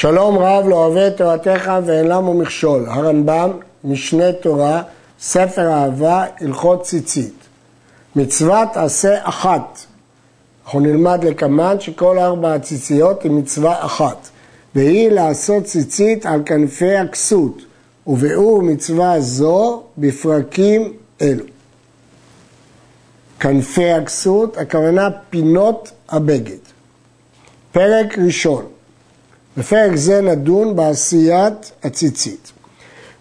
שלום רב לא אוהב את תורתך ואין למו מכשול. הרמב"ם, משנה תורה, ספר אהבה, הלכות ציצית. מצוות עשה אחת. אנחנו נלמד לקמן שכל ארבע הציציות היא מצווה אחת. והיא לעשות ציצית על כנפי הכסות. וביאור מצווה זו בפרקים אלו. כנפי הכסות, הכוונה פינות הבגד. פרק ראשון בפרק זה נדון בעשיית הציצית.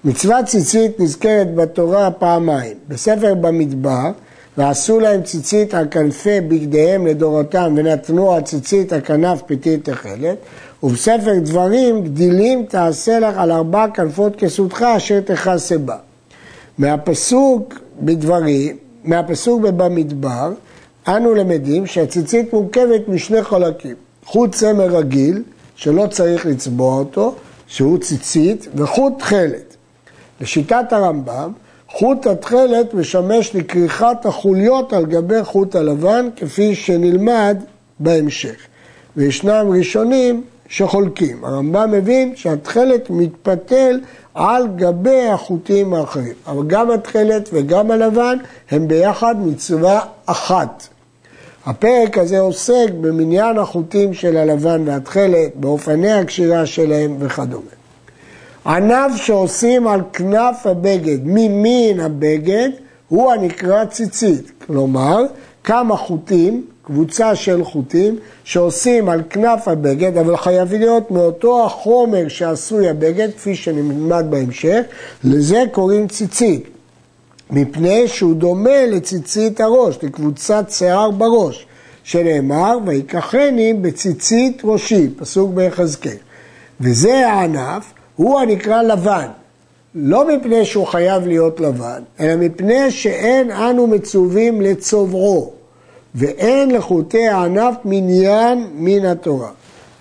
מצוות ציצית נזכרת בתורה פעמיים. בספר במדבר, ועשו להם ציצית על כנפי בגדיהם לדורותם ונתנו על ציצית על כנף פיתית תכלת, ובספר דברים גדילים תעשה לך על ארבע כנפות כסותך אשר תכסה בה. מהפסוק בדברים, מהפסוק במדבר, אנו למדים שהציצית מורכבת משני חלקים, חוט צמר רגיל שלא צריך לצבוע אותו, שהוא ציצית, וחוט תכלת. לשיטת הרמב"ם, חוט התכלת משמש לכריכת החוליות על גבי חוט הלבן, כפי שנלמד בהמשך. וישנם ראשונים שחולקים. הרמב"ם מבין שהתכלת מתפתל על גבי החוטים האחרים. אבל גם התכלת וגם הלבן הם ביחד מצווה אחת. הפרק הזה עוסק במניין החוטים של הלבן והתכלת, באופני הקשירה שלהם וכדומה. ענף שעושים על כנף הבגד ממין הבגד הוא הנקרא ציצית, כלומר כמה חוטים, קבוצה של חוטים שעושים על כנף הבגד, אבל חייבים להיות מאותו החומר שעשוי הבגד, כפי שנלמד בהמשך, לזה קוראים ציצית. מפני שהוא דומה לציצית הראש, לקבוצת שיער בראש, שנאמר, ויקחני בציצית ראשי, פסוק ביחזקאל. וזה הענף, הוא הנקרא לבן. לא מפני שהוא חייב להיות לבן, אלא מפני שאין אנו מצווים לצובעו, ואין לחוטי הענף מניין מן התורה.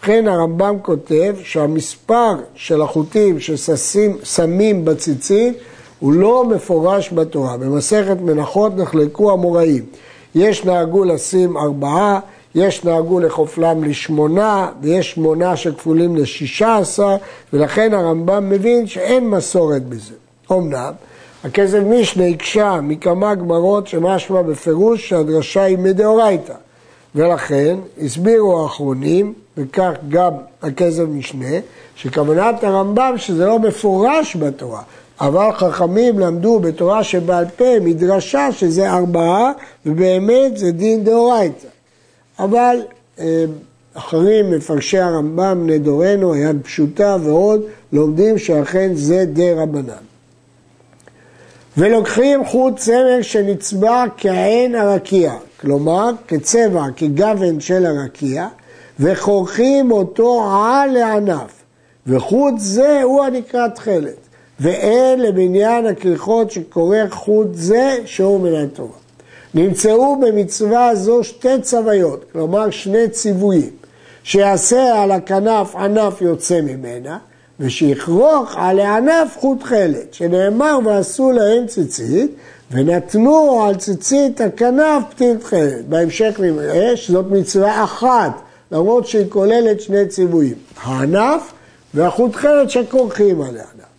לכן הרמב"ם כותב שהמספר של החוטים ששמים בציצית הוא לא מפורש בתורה. במסכת מנחות נחלקו המוראים. יש נהגו לשים ארבעה, יש נהגו לחופלם לשמונה, ויש שמונה שכפולים לשישה עשר, ולכן הרמב"ם מבין שאין מסורת בזה. אמנם, הכסף משנה הקשה מכמה גמרות שמשמע בפירוש שהדרשה היא מדאורייתא. ולכן הסבירו האחרונים, וכך גם הכסף משנה, שכוונת הרמב"ם שזה לא מפורש בתורה, אבל חכמים למדו בתורה שבעל פה מדרשה שזה ארבעה, ובאמת זה דין דאורייתא. אבל אה, אחרים, מפרשי הרמב"ם, בני דורנו, היד פשוטה ועוד, לומדים שאכן זה די רבנן. ולוקחים חוט צמר שנצבע כעין הרקיע, כלומר כצבע, כגוון של הרקיע, וחורכים אותו על הענף, וחוט זה הוא הנקרא תכלת. ואין למניין הכריכות שכורך חוט זה שהוא מן התורה. נמצאו במצווה זו שתי צוויות, כלומר שני ציוויים, שיעשה על הכנף ענף יוצא ממנה, ושיכרוך על הענף חוט חלת, שנאמר ועשו להם ציצית, ונתנו על ציצית הכנף פתיל תכלת. בהמשך נראה שזאת מצווה אחת, למרות שהיא כוללת שני ציוויים, הענף והחוט חלת שכורכים על הענף.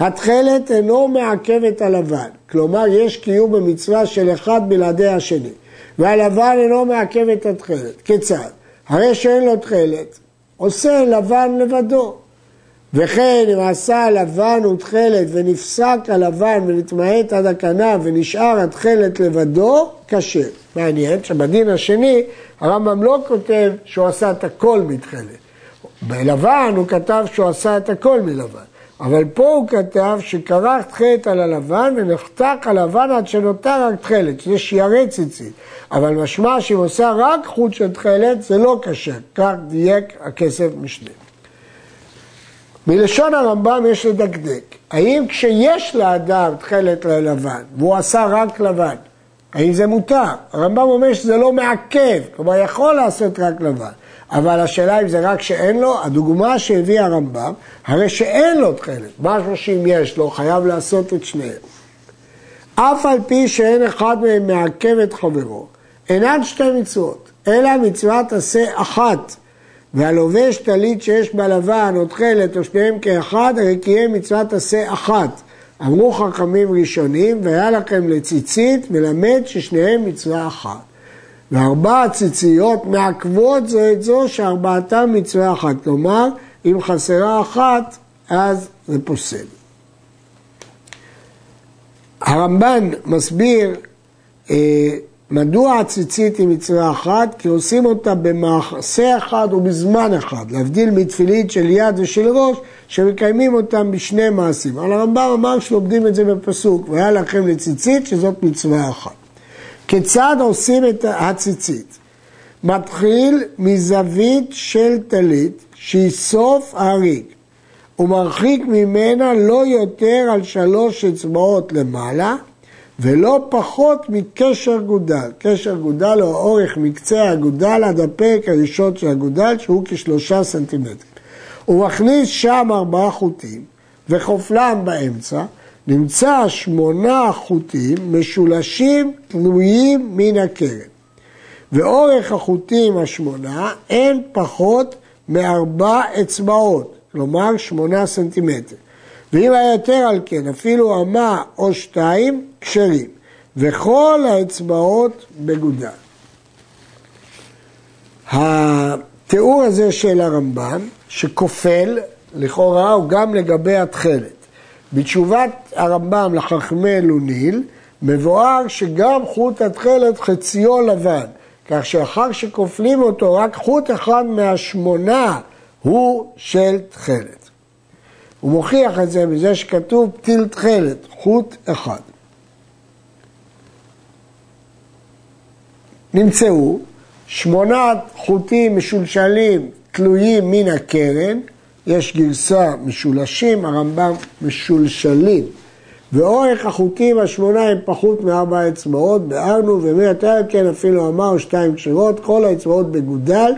התכלת אינו מעכב את הלבן, כלומר יש קיום במצווה של אחד בלעדי השני, והלבן אינו מעכב את התכלת. כיצד? הרי שאין לו תכלת, עושה לבן לבדו. וכן אם עשה הלבן ותכלת ונפסק הלבן ונתמעט עד הכנף ונשאר התכלת לבדו, כשר. מעניין שבדין השני הרמב"ם לא כותב שהוא עשה את הכל מתכלת. בלבן הוא כתב שהוא עשה את הכל מלבן. אבל פה הוא כתב שכרך תכלת על הלבן ונחתק הלבן עד שנותר רק תכלת, שזה שיירי ציצית. אבל משמע שאם עושה רק חוט של תכלת זה לא קשה, כך דייק הכסף משנה. מלשון הרמב"ם יש לדקדק, האם כשיש לאדם תכלת ללבן והוא עשה רק לבן, האם זה מותר? הרמב"ם אומר שזה לא מעכב, כלומר יכול לעשות רק לבן. אבל השאלה אם זה רק שאין לו, הדוגמה שהביא הרמב"ם, הרי שאין לו תכלת, משהו שאם יש לו, חייב לעשות את שניהם. אף על פי שאין אחד מהם מעכב את חברו, אינן שתי מצוות, אלא מצוות עשה אחת, והלובש טלית שיש בה לבן או תכלת או שניהם כאחד, הרי קיים מצוות עשה אחת. אמרו חכמים ראשונים, והיה לכם לציצית, מלמד ששניהם מצווה אחת. וארבע ציציות מעכבות זו את זו שארבעתם מצווה אחת. כלומר, אם חסרה אחת, אז זה פוסל. הרמב"ן מסביר אה, מדוע הציצית היא מצווה אחת? כי עושים אותה במעשה אחד ובזמן אחד, להבדיל מתפילית של יד ושל ראש, שמקיימים אותם בשני מעשים. אבל הרמב"ם אמר שלומדים את זה בפסוק, והיה לכם לציצית שזאת מצווה אחת. כיצד עושים את הציצית? מתחיל מזווית של טלית שהיא סוף הריג. ומרחיק ממנה לא יותר על שלוש אצבעות למעלה, ולא פחות מקשר גודל. קשר גודל הוא האורך מקצה הגודל עד הפרק הראשון של הגודל, שהוא כשלושה סנטימטרים. הוא מכניס שם ארבעה חוטים, וחופלם באמצע, נמצא שמונה חוטים משולשים תלויים מן הקרן. ואורך החוטים השמונה אין פחות מארבע אצבעות, כלומר שמונה סנטימטר. ואם היה יותר על כן, אפילו אמה או שתיים, כשרים. וכל האצבעות בגודל. התיאור הזה של הרמב"ם, שכופל, לכאורה הוא גם לגבי התכלת. בתשובת הרמב"ם לחכמי אלוניל, מבואר שגם חוט התכלת חציו לבן, כך שאחר שכופלים אותו, רק חוט אחד מהשמונה הוא של תכלת. הוא מוכיח את זה בזה שכתוב פתיל תכלת, חוט אחד. נמצאו שמונה חוטים משולשלים תלויים מן הקרן, יש גרסה משולשים, הרמב"ם משולשלים, ואורך החוטים השמונה הם פחות מארבע אצבעות, ביארנו, יותר כן אפילו אמר שתיים כשרות, כל האצבעות בגודל,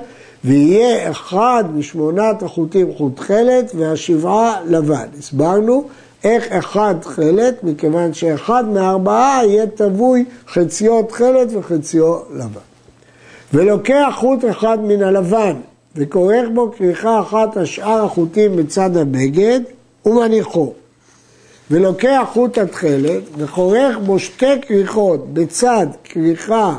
ויהיה אחד משמונת החוטים חוט תכלת והשבעה לבן. הסברנו איך אחד תכלת, מכיוון שאחד מארבעה יהיה תבוי חציו תכלת וחציו לבן. ולוקח חוט אחד מן הלבן וכורך בו כריכה אחת השאר החוטים בצד הבגד ומניחו. ולוקח חוט התכלת וחורך בו שתי כריכות בצד כריכה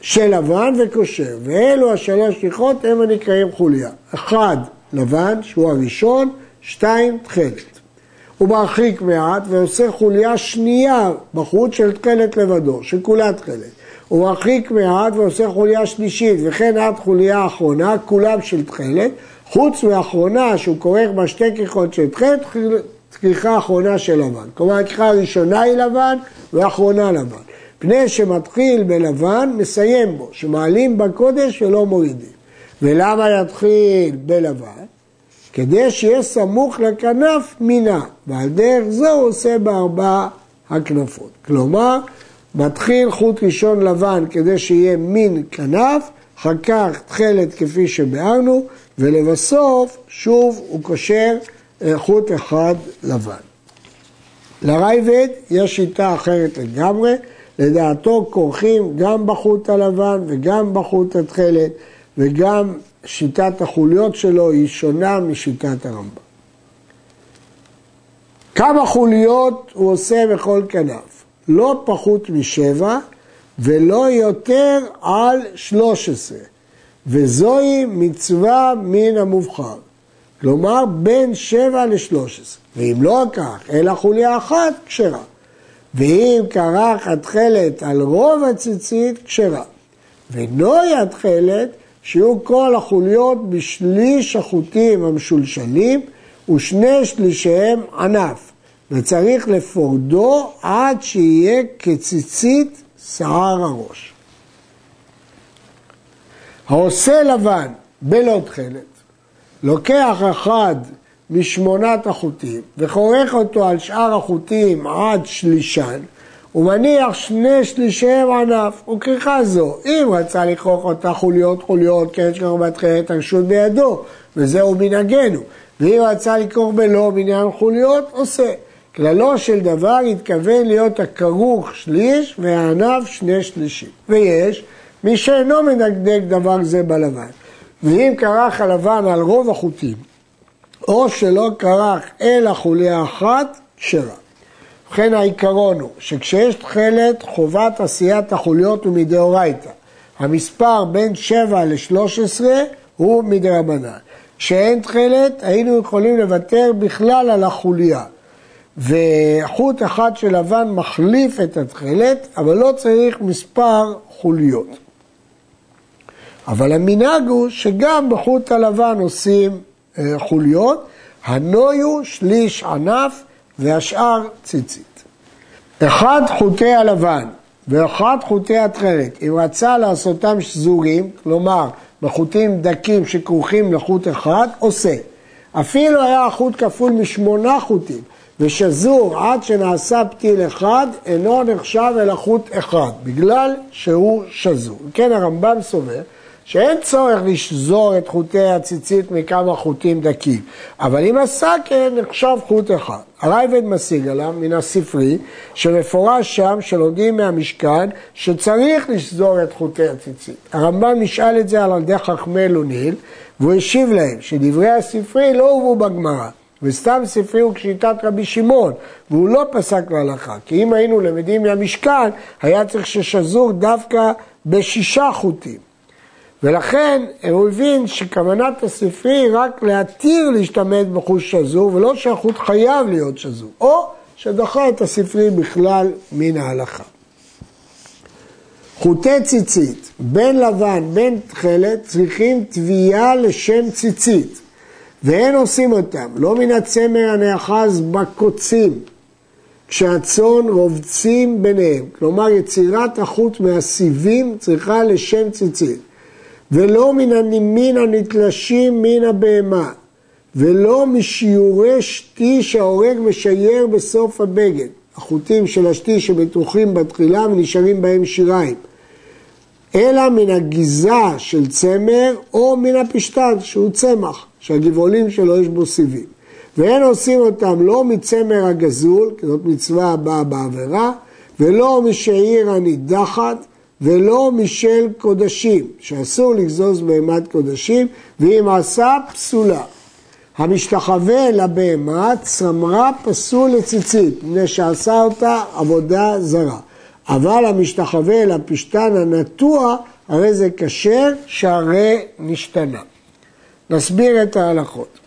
של לבן וקושר, ואלו השלוש כריכות הם הנקראים חוליה. אחד לבן, שהוא הראשון, שתיים תכלת. הוא מרחיק מעט ועושה חוליה שנייה בחוץ של תכלת לבדו, שכולה תכלת. הוא מרחיק מעט ועושה חוליה שלישית, וכן עד חוליה אחרונה, כולם של תכלת, חוץ מהאחרונה שהוא כורך בה שתי כריכות של תכלת, כריכה אחרונה של לבן. כלומר, הכריכה הראשונה היא לבן והאחרונה לבן. פני שמתחיל בלבן, מסיים בו, שמעלים בקודש ולא מורידים. ולמה יתחיל בלבן? כדי שיהיה סמוך לכנף מינה, ועל דרך זו הוא עושה בארבע הכנפות. כלומר, מתחיל חוט ראשון לבן כדי שיהיה מין כנף, אחר כך תכלת כפי שביארנו, ולבסוף שוב הוא קושר אה, חוט אחד לבן. לרייבד יש שיטה אחרת לגמרי, לדעתו כורכים גם בחוט הלבן וגם בחוט התכלת וגם שיטת החוליות שלו היא שונה משיטת הרמב"ם. כמה חוליות הוא עושה בכל כנף? לא פחות משבע ולא יותר על שלוש עשרה, וזוהי מצווה מן המובחר. כלומר בין שבע לשלוש עשרה. ואם לא כך, אלא חוליה אחת, כשרה. ואם כרך התכלת על רוב הציצית, כשרה. ונוי התכלת, שיהיו כל החוליות בשליש החוטים המשולשלים, ושני שלישיהם ענף, וצריך לפורדו עד שיהיה כציצית שיער הראש. העושה לבן בלא תכלת, לוקח אחד משמונת החוטים וחורך אותו על שאר החוטים עד שלישן, ומניח שני שלישיהם ענף, וכריכה זו. אם רצה לכרוך אותה חוליות חוליות, כן שכך בתחילת הרשות בידו, וזהו מנהגנו. ואם רצה לכרוך בלא מניין חוליות, עושה. כללו של דבר התכוון להיות הכרוך שליש והענף שני שלישים. ויש מי שאינו מדקדק דבר זה בלבן. ואם כרך הלבן על רוב החוטים, או שלא כרך אלא חוליה אחת, כשרה. ובכן העיקרון הוא שכשיש תכלת חובת עשיית החוליות הוא מדאורייתא. המספר בין 7 ל-13 הוא מדרבנן. כשאין תכלת היינו יכולים לוותר בכלל על החוליה. וחוט אחד של לבן מחליף את התכלת, אבל לא צריך מספר חוליות. אבל המנהג הוא שגם בחוט הלבן עושים אה, חוליות, הנוי הוא שליש ענף והשאר ציצית. אחד חוטי הלבן ואחד חוטי התכלת, אם רצה לעשותם שזורים, כלומר בחוטים דקים שכרוכים לחוט אחד, עושה. אפילו היה החוט כפול משמונה חוטים, ושזור עד שנעשה פתיל אחד, אינו נחשב אלא חוט אחד, בגלל שהוא שזור. כן הרמב"ם סובר שאין צורך לשזור את חוטי הציצית מכמה חוטים דקים, אבל אם עשה כן, נחשב חוט אחד. הרייבד משיג עליו מן הספרי, שמפורש שם, שלומדים מהמשכן, שצריך לשזור את חוטי הציצית. הרמב"ם נשאל את זה על ידי חכמי לוניל, והוא השיב להם שדברי הספרי לא הובאו בגמרא. וסתם ספרי הוא כשיטת רבי שמעון, והוא לא פסק להלכה, כי אם היינו למדים מהמשכן, היה צריך ששזור דווקא בשישה חוטים. ולכן הוא הבין שכוונת הספרי היא רק להתיר להשתמש בחוש שזור, ולא שהחוט חייב להיות שזור, או שדחה את הספרי בכלל מן ההלכה. חוטי ציצית, בין לבן, בין תכלת, צריכים תביעה לשם ציצית. ואין עושים אותם, לא מן הצמר הנאחז בקוצים, כשהצאן רובצים ביניהם. כלומר, יצירת החוט מהסיבים צריכה לשם ציצית. ולא מן הנימין הנתלשים מן הבהמה, ולא משיעורי שתי שההורג משייר בסוף הבגד. החוטים של השתי שבטוחים בתחילה ונשארים בהם שיריים. אלא מן הגיזה של צמר או מן הפשטן שהוא צמח. שהגבעולים שלו יש בו סיבים. ואין עושים אותם לא מצמר הגזול, כי זאת מצווה הבאה בעבירה, ולא משעיר הנידחת, ולא משל קודשים, שאסור לגזוז בהמת קודשים, ואם עשה פסולה. המשתחווה לבהמה צמרה פסול לציצית, מפני שעשה אותה עבודה זרה. אבל המשתחווה לפשתן הנטוע, הרי זה כשר שהרי נשתנה. נסביר את ההלכות.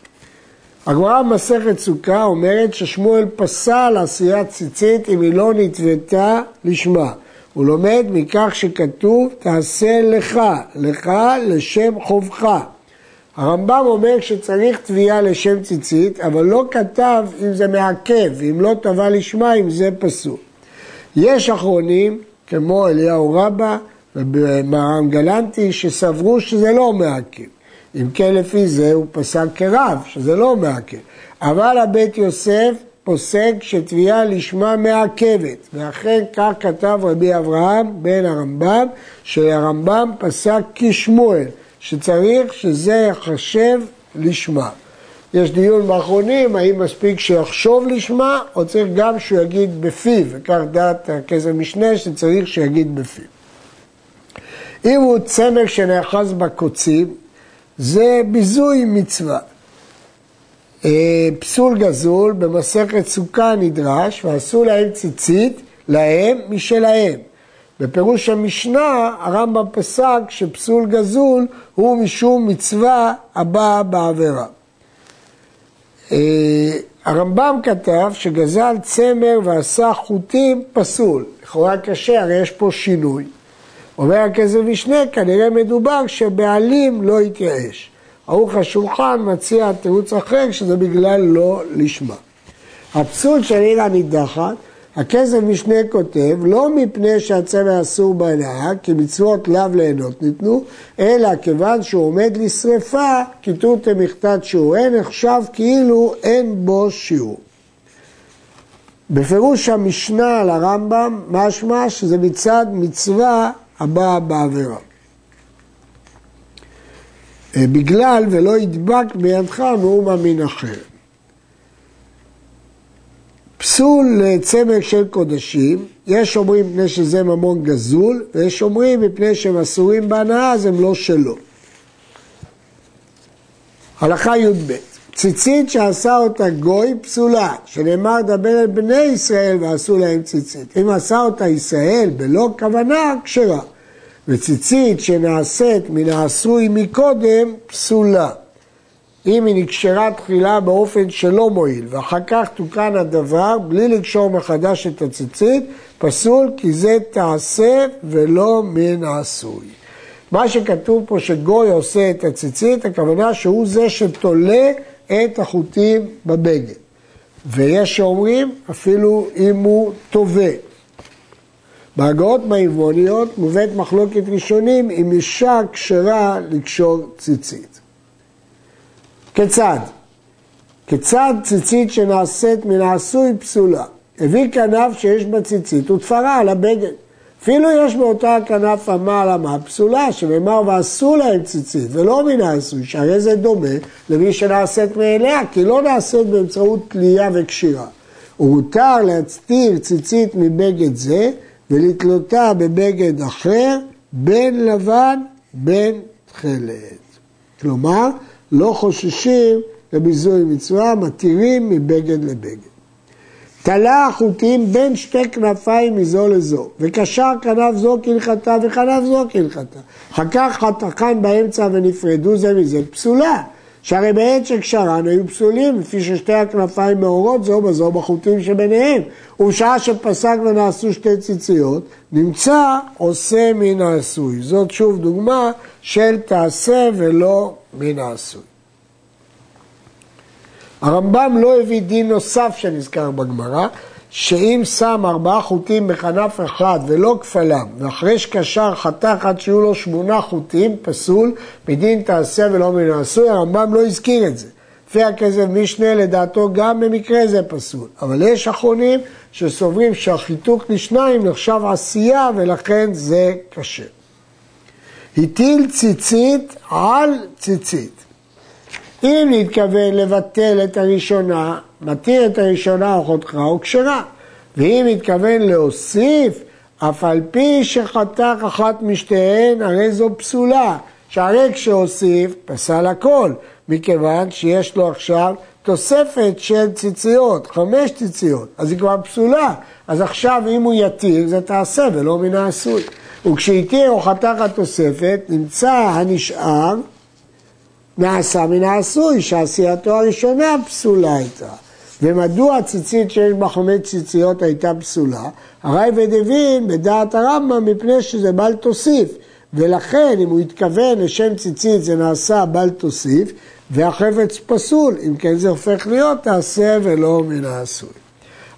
הגמרא במסכת סוכה אומרת ששמואל פסל עשיית ציצית אם היא לא נתוותה לשמה. הוא לומד מכך שכתוב תעשה לך, לך לשם חובך. הרמב"ם אומר שצריך תביעה לשם ציצית, אבל לא כתב אם זה מעכב, אם לא תבע לשמה, אם זה פסול. יש אחרונים, כמו אליהו רבא ומרם גלנטי, שסברו שזה לא מעכב. אם כן לפי זה הוא פסק כרב, שזה לא מעכב. אבל הבית יוסף פוסק שתביעה לשמה מעכבת, ואכן כך כתב רבי אברהם בן הרמב"ם, שהרמב"ם פסק כשמואל, שצריך שזה יחשב לשמה. יש דיון באחרונים, האם מספיק שיחשוב לשמה, או צריך גם שהוא יגיד בפיו, וכך דעת הכסף משנה שצריך שיגיד בפיו. אם הוא צמר שנאחז בקוצים, זה ביזוי מצווה. אה, פסול גזול במסכת סוכה נדרש, ועשו להם ציצית, להם משלהם. בפירוש המשנה, הרמב"ם פסק שפסול גזול הוא משום מצווה הבאה בעבירה. אה, הרמב"ם כתב שגזל צמר ועשה חוטים פסול. לכאורה קשה, הרי יש פה שינוי. אומר הכסף משנה, כנראה מדובר שבעלים לא יתייאש. ערוך השולחן מציע תירוץ אחר שזה בגלל לא לשמה. הפסול של עיר הנידחת, הכסף משנה כותב, לא מפני שהצמר אסור בהנאה, כי מצוות לאו ליהנות ניתנו, אלא כיוון שהוא עומד לשרפה, כיתות מחטאת שיעור, אין נחשב כאילו אין בו שיעור. בפירוש המשנה על הרמב"ם, משמע שזה מצד מצווה הבאה בעבירה. אה, בגלל ולא ידבק בידך מאומה מן אחר. פסול לצמק של קודשים, יש אומרים מפני שזה ממון גזול, ויש אומרים מפני שהם אסורים בהנאה אז הם לא שלו. הלכה י"ב ציצית שעשה אותה גוי פסולה, שנאמר דבר אל בני ישראל ועשו להם ציצית. אם עשה אותה ישראל בלא כוונה, כשרה. וציצית שנעשית מן העשוי מקודם, פסולה. אם היא נקשרה תחילה באופן שלא מועיל, ואחר כך תוקן הדבר בלי לקשור מחדש את הציצית, פסול כי זה תעשה ולא מן העשוי. מה שכתוב פה שגוי עושה את הציצית, הכוונה שהוא זה שתולה את החוטים בבגד. ויש שאומרים אפילו אם הוא תובע. בהגאות מהיווניות מובאת מחלוקת ראשונים אם אישה כשרה לקשור ציצית. כיצד? כיצד ציצית שנעשית מן העשוי פסולה? הביא כנף שיש בה ציצית ותפרה על הבגד. אפילו יש באותה כנף המעלה מה פסולה, שנאמר ועשו להם ציצית, ולא מן העשוי, שהרי זה דומה למי שנעשית מאליה, כי לא נעשית באמצעות תלייה וקשירה. ומותר להסתיר ציצית מבגד זה, ולתלותה בבגד אחר, בין לבן, בין תכלת. כלומר, לא חוששים לביזוי מצווה, מתירים מבגד לבגד. תלה החוטים בין שתי כנפיים מזו לזו, וקשר כנף זו כהלכתה וכנף זו כהלכתה. אחר כך חתכן באמצע ונפרדו זה מזה, פסולה. שהרי בעת שקשרן היו פסולים, לפי ששתי הכנפיים מאורות זו בזו בחוטים שביניהם. ובשעה שפסק ונעשו שתי ציציות, נמצא עושה מן העשוי. זאת שוב דוגמה של תעשה ולא מן העשוי. הרמב"ם לא הביא דין נוסף שנזכר בגמרא, שאם שם ארבעה חוטים בכנף אחד ולא כפלם, ואחרי שקשר חתך עד שיהיו לו שמונה חוטים, פסול, מדין תעשה ולא מן העשוי, הרמב"ם לא הזכיר את זה. לפי הכסף משנה לדעתו גם במקרה זה פסול. אבל יש אחרונים שסוברים שהחיתוך לשניים נחשב עשייה ולכן זה קשה. הטיל ציצית על ציצית. אם נתכוון לבטל את הראשונה, מתיר את הראשונה או חותכה או כשרה. ואם נתכוון להוסיף, אף על פי שחתך אחת משתיהן, הרי זו פסולה. שהרי כשהוסיף, פסל הכל, מכיוון שיש לו עכשיו תוספת של ציציות, חמש ציציות, אז היא כבר פסולה. אז עכשיו אם הוא יתיר, זה תעשה ולא מן העשוי. וכשהתיר או חתך התוספת, נמצא הנשאר נעשה מן העשוי, שעשייתו הראשונה פסולה הייתה. ומדוע ציצית שיש בה חמש ציציות הייתה פסולה? הרי ודבין בדעת הרמב"ם מפני שזה בל תוסיף. ולכן אם הוא התכוון לשם ציצית זה נעשה בל תוסיף והחפץ פסול, אם כן זה הופך להיות תעשה ולא מן העשוי.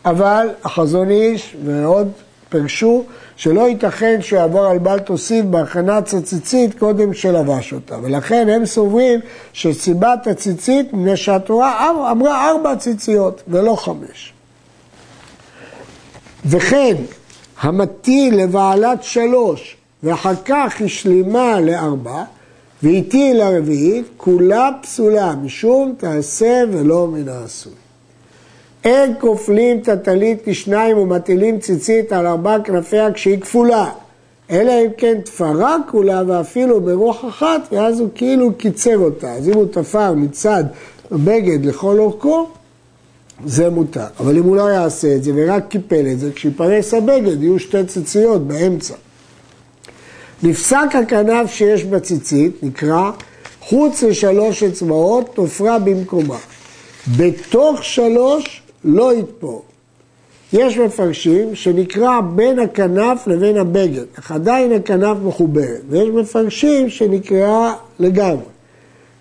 אבל החזון איש ועוד פירשו שלא ייתכן שהוא יעבור על בל תוסיף בהכנת הציצית קודם שלבש אותה. ולכן הם סוברים שסיבת הציצית, מפני שהתורה אמרה ארבע ציציות ולא חמש. וכן, המטיל לבעלת שלוש ואחר כך השלימה לארבע והטיל לרביעית, כולה פסולה, משום תעשה ולא מן העשוי. אין כופלים את הטלית לשניים ומטילים ציצית על ארבע כנפיה כשהיא כפולה. אלא אם כן תפרה כולה ואפילו ברוח אחת, ואז הוא כאילו קיצר אותה. אז אם הוא תפר מצד בגד לכל אורכו, זה מותר. אבל אם הוא לא יעשה את זה ורק קיפל את זה, כשיפרס הבגד יהיו שתי ציציות באמצע. נפסק הכנף שיש בציצית, נקרא, חוץ לשלוש אצבעות, תופרה במקומה. בתוך שלוש לא יתפור. יש מפרשים שנקרא בין הכנף לבין הבגד, אך עדיין הכנף מחוברת, ויש מפרשים שנקרא לגמרי.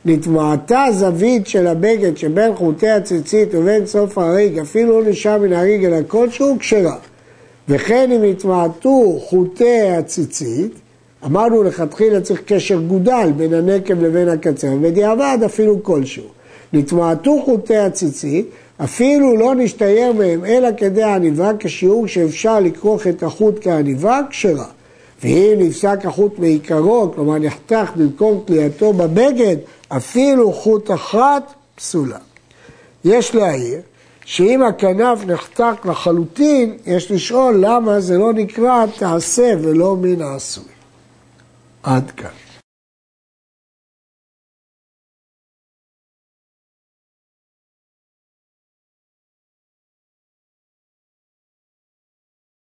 נטמעתה זווית של הבגד שבין חוטי הציצית ובין סוף הריג, אפילו לא נשאר מן הריג אלא כלשהו, כשרה. וכן אם נטמעתו חוטי הציצית, אמרנו לכתחילה צריך קשר גודל בין הנקב לבין הקצר, ובדיעבד אפילו כלשהו. נטמעתו חוטי הציצית, אפילו לא נשתייר מהם אלא כדי העניבה כשיעור שאפשר לכרוך את החוט כעניבה, כשרה. ואם נפסק החוט מעיקרו, כלומר נחתך במקום תלייתו בבגד, אפילו חוט אחת פסולה. יש להעיר שאם הכנף נחתך לחלוטין, יש לשאול למה זה לא נקרא תעשה ולא מן העשוי. עד כאן.